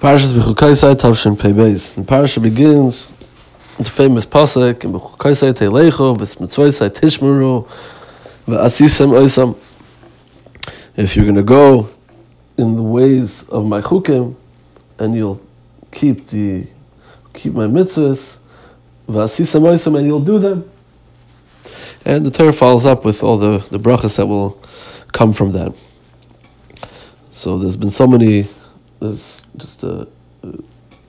Parashas Bechukaisai Tavshin Pei Beis. The parasha begins with the famous pasuk in Bechukaisai Teilecho V'smitzvoisai Tishmeru V'asisem Oisam. If you're going to go in the ways of my chukim and you'll keep the keep my mitzvahs V'asisem Oisam and you'll do them. And the Torah follows up with all the, the brachas that will come from that. So there's been so many there's just a, uh,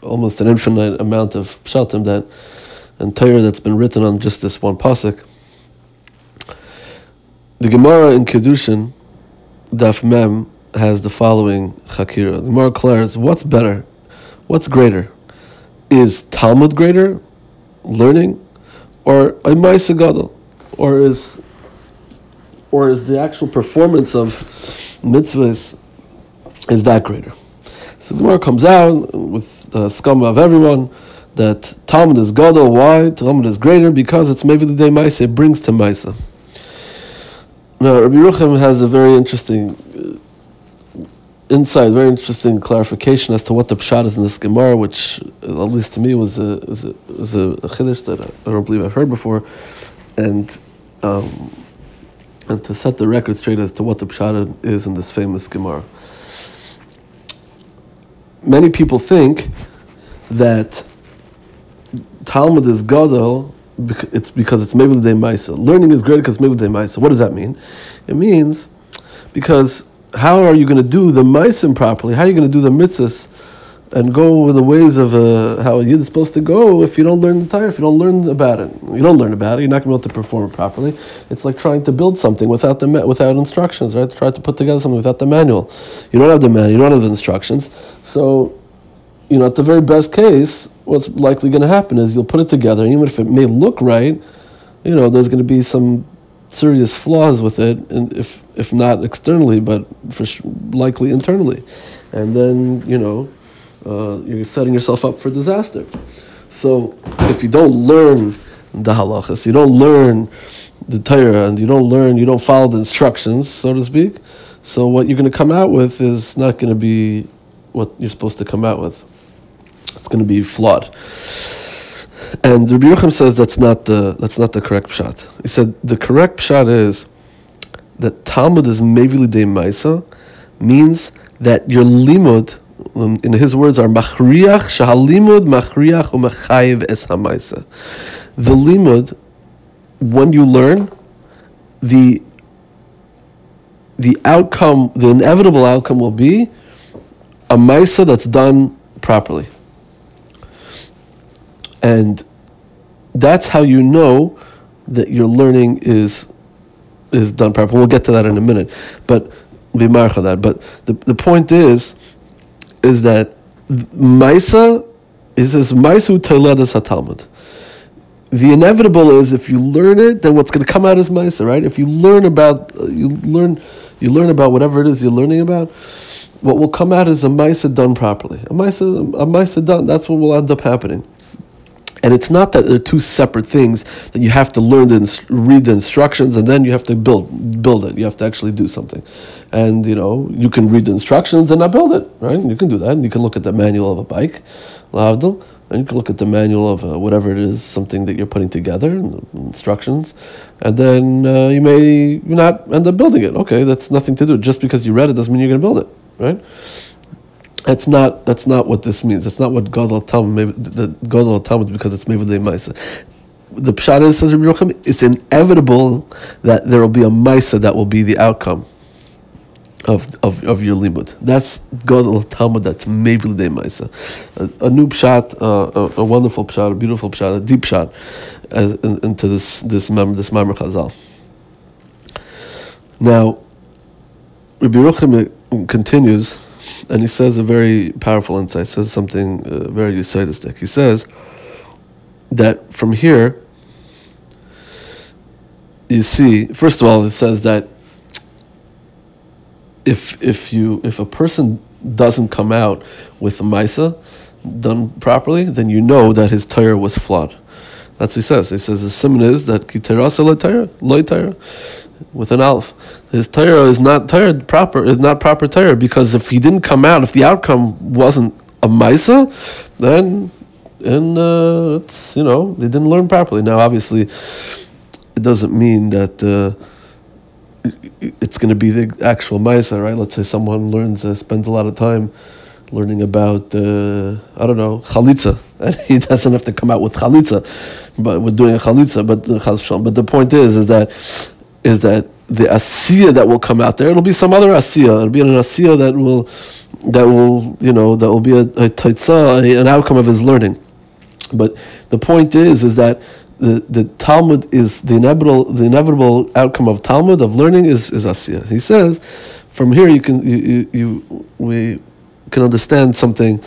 almost an infinite amount of pshatim that and Torah that's been written on just this one pasuk. The Gemara in Kedushin, Daf Mem, has the following chakira. The Gemara declares, what's better? What's greater? Is Talmud greater, learning, or a Maisa Gadol? Or is or is the actual performance of mitzvahs is that greater? So the Gemara comes out with the scum of everyone that Talmud is Gadol. Why? Talmud is greater because it's maybe the day Maisa. It brings to Maisa. Now, Rabbi Ruchem has a very interesting uh, insight, very interesting clarification as to what the pshat is in this Gemara, which, at least to me, was a, was a, was a chiddush that I don't believe I've heard before. And, um, and to set the record straight as to what the pshat is in this famous Gemara many people think that Talmud is Gadol, it's because it's Mevil de Maisa. Learning is great because it's Mevil de Maisa. What does that mean? It means because how are you going to do the Maisim properly? How are you going to do the mitzvahs and go the ways of uh, how a yid is supposed to go if you don't learn the Torah, if you don't learn about it? You don't learn about it, you're not going to be able to perform it properly. It's like trying to build something without the without instructions, right? Try to put together something without the manual. You don't have the manual, you don't have the instructions. So, you know, at the very best case, what's likely going to happen is you'll put it together, and even if it may look right, you know, there's going to be some serious flaws with it, and if if not externally, but for likely internally, and then you know uh, you're setting yourself up for disaster. So if you don't learn the halachas, you don't learn the Torah, and you don't learn, you don't follow the instructions, so to speak. So what you're going to come out with is not going to be what you're supposed to come out with. It's going to be flawed. And Rabbi Yochim says that's not the that's not the correct pshat. He said the correct pshat is that Talmud is mevili de maisa means that your limud in his words, are machriach shahalimud machriach u'mechayiv es hamaisa. The limud, when you learn, the the outcome, the inevitable outcome will be a maisa that's done properly. And that's how you know that your learning is is done properly. We'll get to that in a minute, but be that. But the, the point is is that Maisa is as Maisu Toiladas HaTalmud. The inevitable is if you learn it, then what's going to come out is Maisa, right? If you learn about, uh, you learn, you learn about whatever it is you're learning about, what will come out is a Maisa done properly. A Maisa, a Maisa done, that's what will end up happening. And it's not that they're two separate things that you have to learn to read the instructions and then you have to build build it. You have to actually do something, and you know you can read the instructions and not build it. Right? You can do that. And you can look at the manual of a bike, lavdil, and you can look at the manual of uh, whatever it is, something that you're putting together, instructions, and then uh, you may not end up building it. Okay, that's nothing to do. Just because you read it doesn't mean you're going to build it. Right? That's not that's not what this means. That's not what Gadol Talmud. The Gadol Talmud because it's maybe the Maisa. The Pshat is says Rabbi Yochim, it's inevitable that there will be a Maisa that will be the outcome of, of, of your limud. That's Gadol Talmud that's maybe the Maisa. A, a new Pshat, uh, a, a, wonderful Pshat, a beautiful Pshat, a deep Pshat uh, in, into this this mem, this Mamre Chazal. Now, Rabbi Yochim continues and he says a very powerful insight. Says something uh, very eusaitistic. He says that from here, you see. First of all, it says that if if you if a person doesn't come out with a misa done properly, then you know that his Torah was flawed. That's what he says. He says the simon is that kiterasa Torah, with an aleph his Torah is not Torah proper, is not proper Torah because if he didn't come out, if the outcome wasn't a a Maisa, then and uh, it's you know they didn't learn properly. Now, obviously, it doesn't mean that uh, it's going to be the actual Maisa, right? Let's say someone learns uh, spends a lot of time learning about uh, I don't know chalitza, and he doesn't have to come out with chalitza, but we're doing a chalitza. But but the point is, is that is that the asiya that will come out there, it'll be some other asiya. It'll be an asiya that will that will you know that will be a, a taitza, an outcome of his learning. But the point is, is that the, the Talmud is the inevitable the inevitable outcome of Talmud of learning is is asiya. He says, from here you can you, you, you we can understand something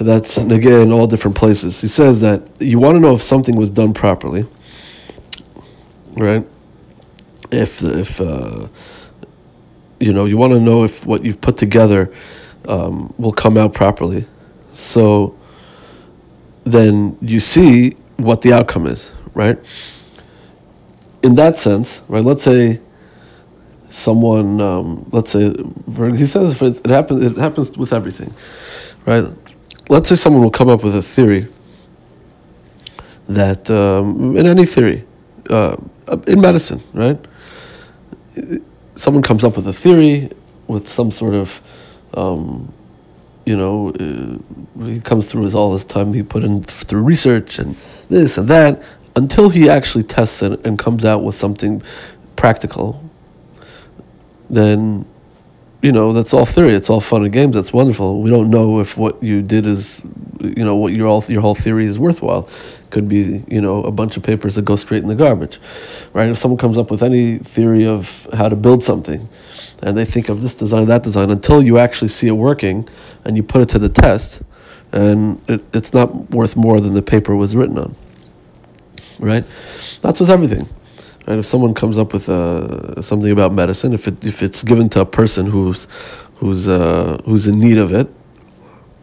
that's again in all different places. He says that you want to know if something was done properly, right? If if uh, you know you want to know if what you've put together um, will come out properly, so then you see what the outcome is, right? In that sense, right? Let's say someone, um, let's say, he says it happens. It happens with everything, right? Let's say someone will come up with a theory that um, in any theory, uh, in medicine, right? Someone comes up with a theory with some sort of um, you know, uh, he comes through his all his time he put in through research and this and that until he actually tests it and comes out with something practical. Then, you know, that's all theory. It's all fun and games. That's wonderful. We don't know if what you did is, you know, what your all your whole theory is worthwhile. Could be, you know, a bunch of papers that go straight in the garbage, right? If someone comes up with any theory of how to build something and they think of this design, that design, until you actually see it working and you put it to the test, and it, it's not worth more than the paper was written on. Right? That's with everything. Right? If someone comes up with uh, something about medicine, if it if it's given to a person who's who's uh, who's in need of it,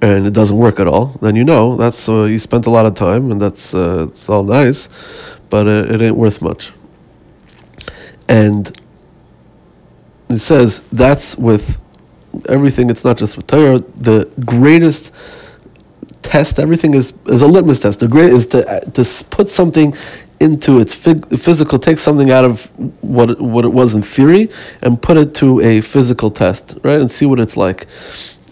and it doesn't work at all, then you know that's uh, you spent a lot of time, and that's uh, it's all nice, but it, it ain't worth much. And it says that's with everything. It's not just with Torah. The greatest test, everything is, is a litmus test. The great is to to put something into its physical, take something out of what what it was in theory, and put it to a physical test, right, and see what it's like.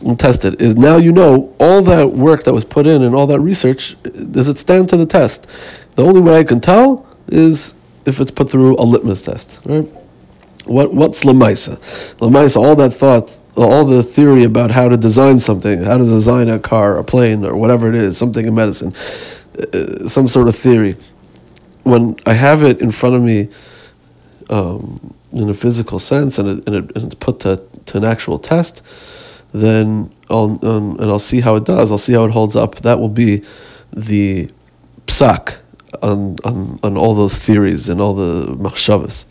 And test it. Is now you know all that work that was put in and all that research. Does it stand to the test? The only way I can tell is if it's put through a litmus test, right? What what's lamaisa? Lamaisa, all that thought, all the theory about how to design something, how to design a car, a plane, or whatever it is, something in medicine, uh, some sort of theory. When I have it in front of me, um, in a physical sense, and, it, and, it, and, it's put to, to an actual test, then I'll um, and I'll see how it does. I'll see how it holds up. That will be the psak on on, on all those theories and all the machshavas.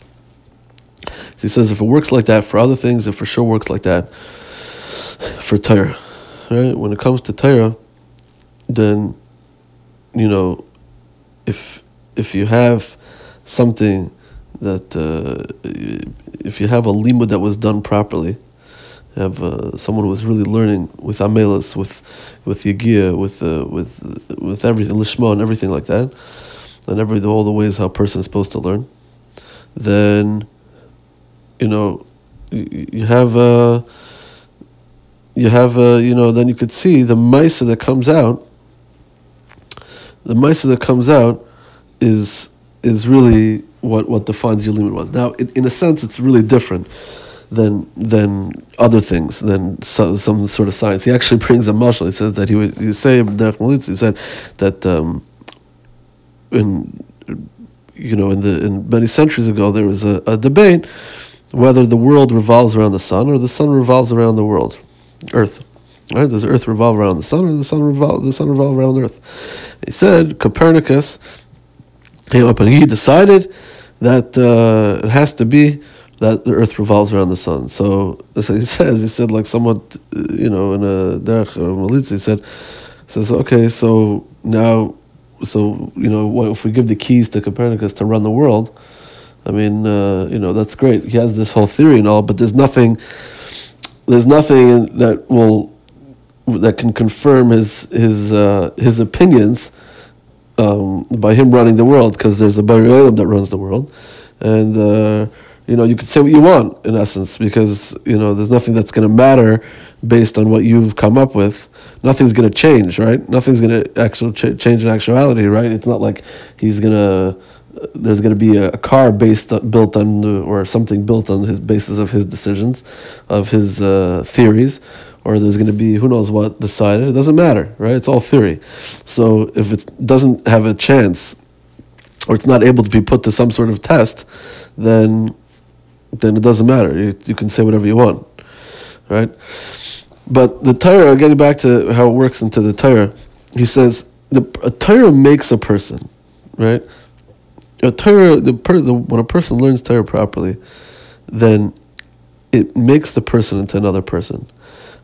So he says if it works like that for other things, it for sure works like that for Torah. Right? When it comes to Torah, then you know, if if you have something that uh, if you have a limud that was done properly, have uh, someone who was really learning with amelis, with with yigia, with uh, with with everything, lishma, and everything like that, and every all the ways how a person is supposed to learn, then you know, you have a, you have a, you know, then you could see the mice that comes out. The mice that comes out is is really what, what defines your limit was. Now, in, in a sense, it's really different than than other things than so, some sort of science. He actually brings a marshal. He says that he would. You say he said that um, in you know in the in many centuries ago there was a, a debate whether the world revolves around the sun or the sun revolves around the world, Earth. Right? Does Earth revolve around the sun or the sun revolve the sun revolve around Earth? He said Copernicus came up and he decided that uh, it has to be that the Earth revolves around the sun. So, so he says he said like somewhat you know in a derech malitz he said says okay so now so you know if we give the keys to Copernicus to run the world I mean, uh, you know, that's great. He has this whole theory and all, but there's nothing, there's nothing that will that can confirm his his uh, his opinions um, by him running the world because there's a Bari that runs the world, and uh, you know you could say what you want in essence because you know there's nothing that's going to matter based on what you've come up with. Nothing's going to change, right? Nothing's going to actually ch- change in actuality, right? It's not like he's going to there's going to be a, a car based built on or something built on his basis of his decisions, of his uh, theories, or there's going to be who knows what decided. It doesn't matter, right? It's all theory. So if it doesn't have a chance, or it's not able to be put to some sort of test, then then it doesn't matter. You, you can say whatever you want, right? But the Torah, getting back to how it works into the Torah, he says the a Torah makes a person, right? A Torah, the, per, the when a person learns Torah properly, then it makes the person into another person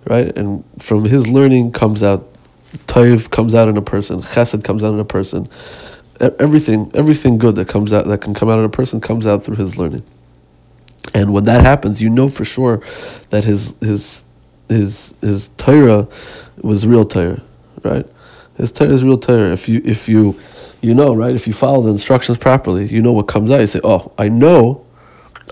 right? And from his learning comes out, Taiv comes out in a person, Chesed comes out in a person. Everything, everything good that comes out, that can come out of a person, comes out through his learning. And when that happens, you know for sure that his his his his Torah was real Torah, right? His Torah is real Torah. If you if you you know, right? If you follow the instructions properly, you know what comes out. You say, "Oh, I know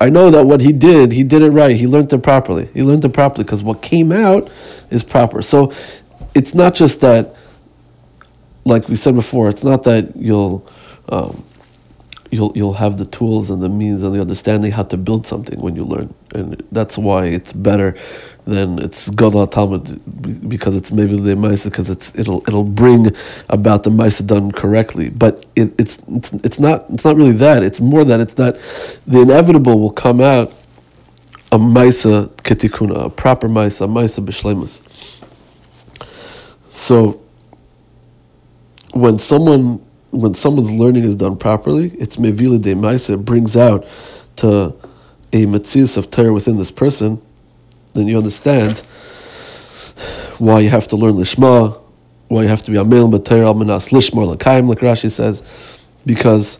I know that what he did, he did it right. He learned it properly. He learned it properly because what came out is proper. So it's not just that, like we said before, it's not that you'll. Um, you'll you'll have the tools and the means and the understanding how to build something when you learn, and that's why it's better than it's Gadol Talmud because it's maybe the Maisa because it's it'll it'll bring about the Maisa done correctly. But it, it's it's it's not it's not really that. It's more that it's that the inevitable will come out a Maisa ketikuna, a proper Maisa, a Maisa b'shlemus. So when someone when someone's learning is done properly, it's mevila de Maisa, brings out to a mitzvah of Torah within this person then you understand why you have to learn Lishma, why you have to be Amel B'Teir Al Minas Lishmor L'Kaim, like Rashi says, because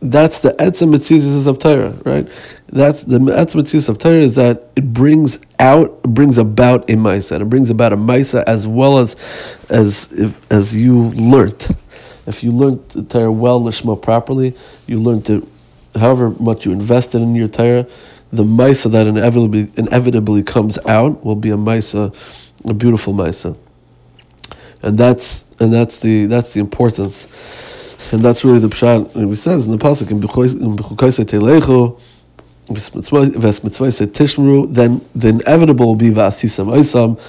that's the etzem mitzvahs of Torah, right? That's the etzem mitzvahs of Torah is that it brings out, brings about a ma'isa, it brings about a ma'isa as well as as if, as you learnt. If you learnt the Torah well, Lishma properly, you learned it. However much you invested in your Torah, the Maisa that inevitably, inevitably comes out will be a Maisa, a beautiful Maisa. And that's and that's the that's the importance. And that's really the pshat. It says in the pasuk in Bechukaisa Telecho, Tishmru, then the inevitable will be Vasisam Isam,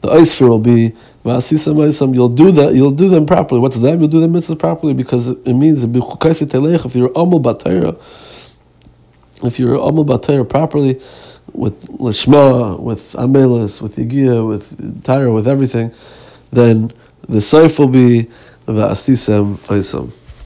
the Isfer will be Vasisam Isam. You'll do that. You'll do them properly. What's that? You'll do them mitzvahs properly because it means if you're Amul Batayra if you're Amul Batayr properly, with Lishma, with Amelis, with Yigia, with Tyra, with everything, then the Saif will be Va'asisem Oisam.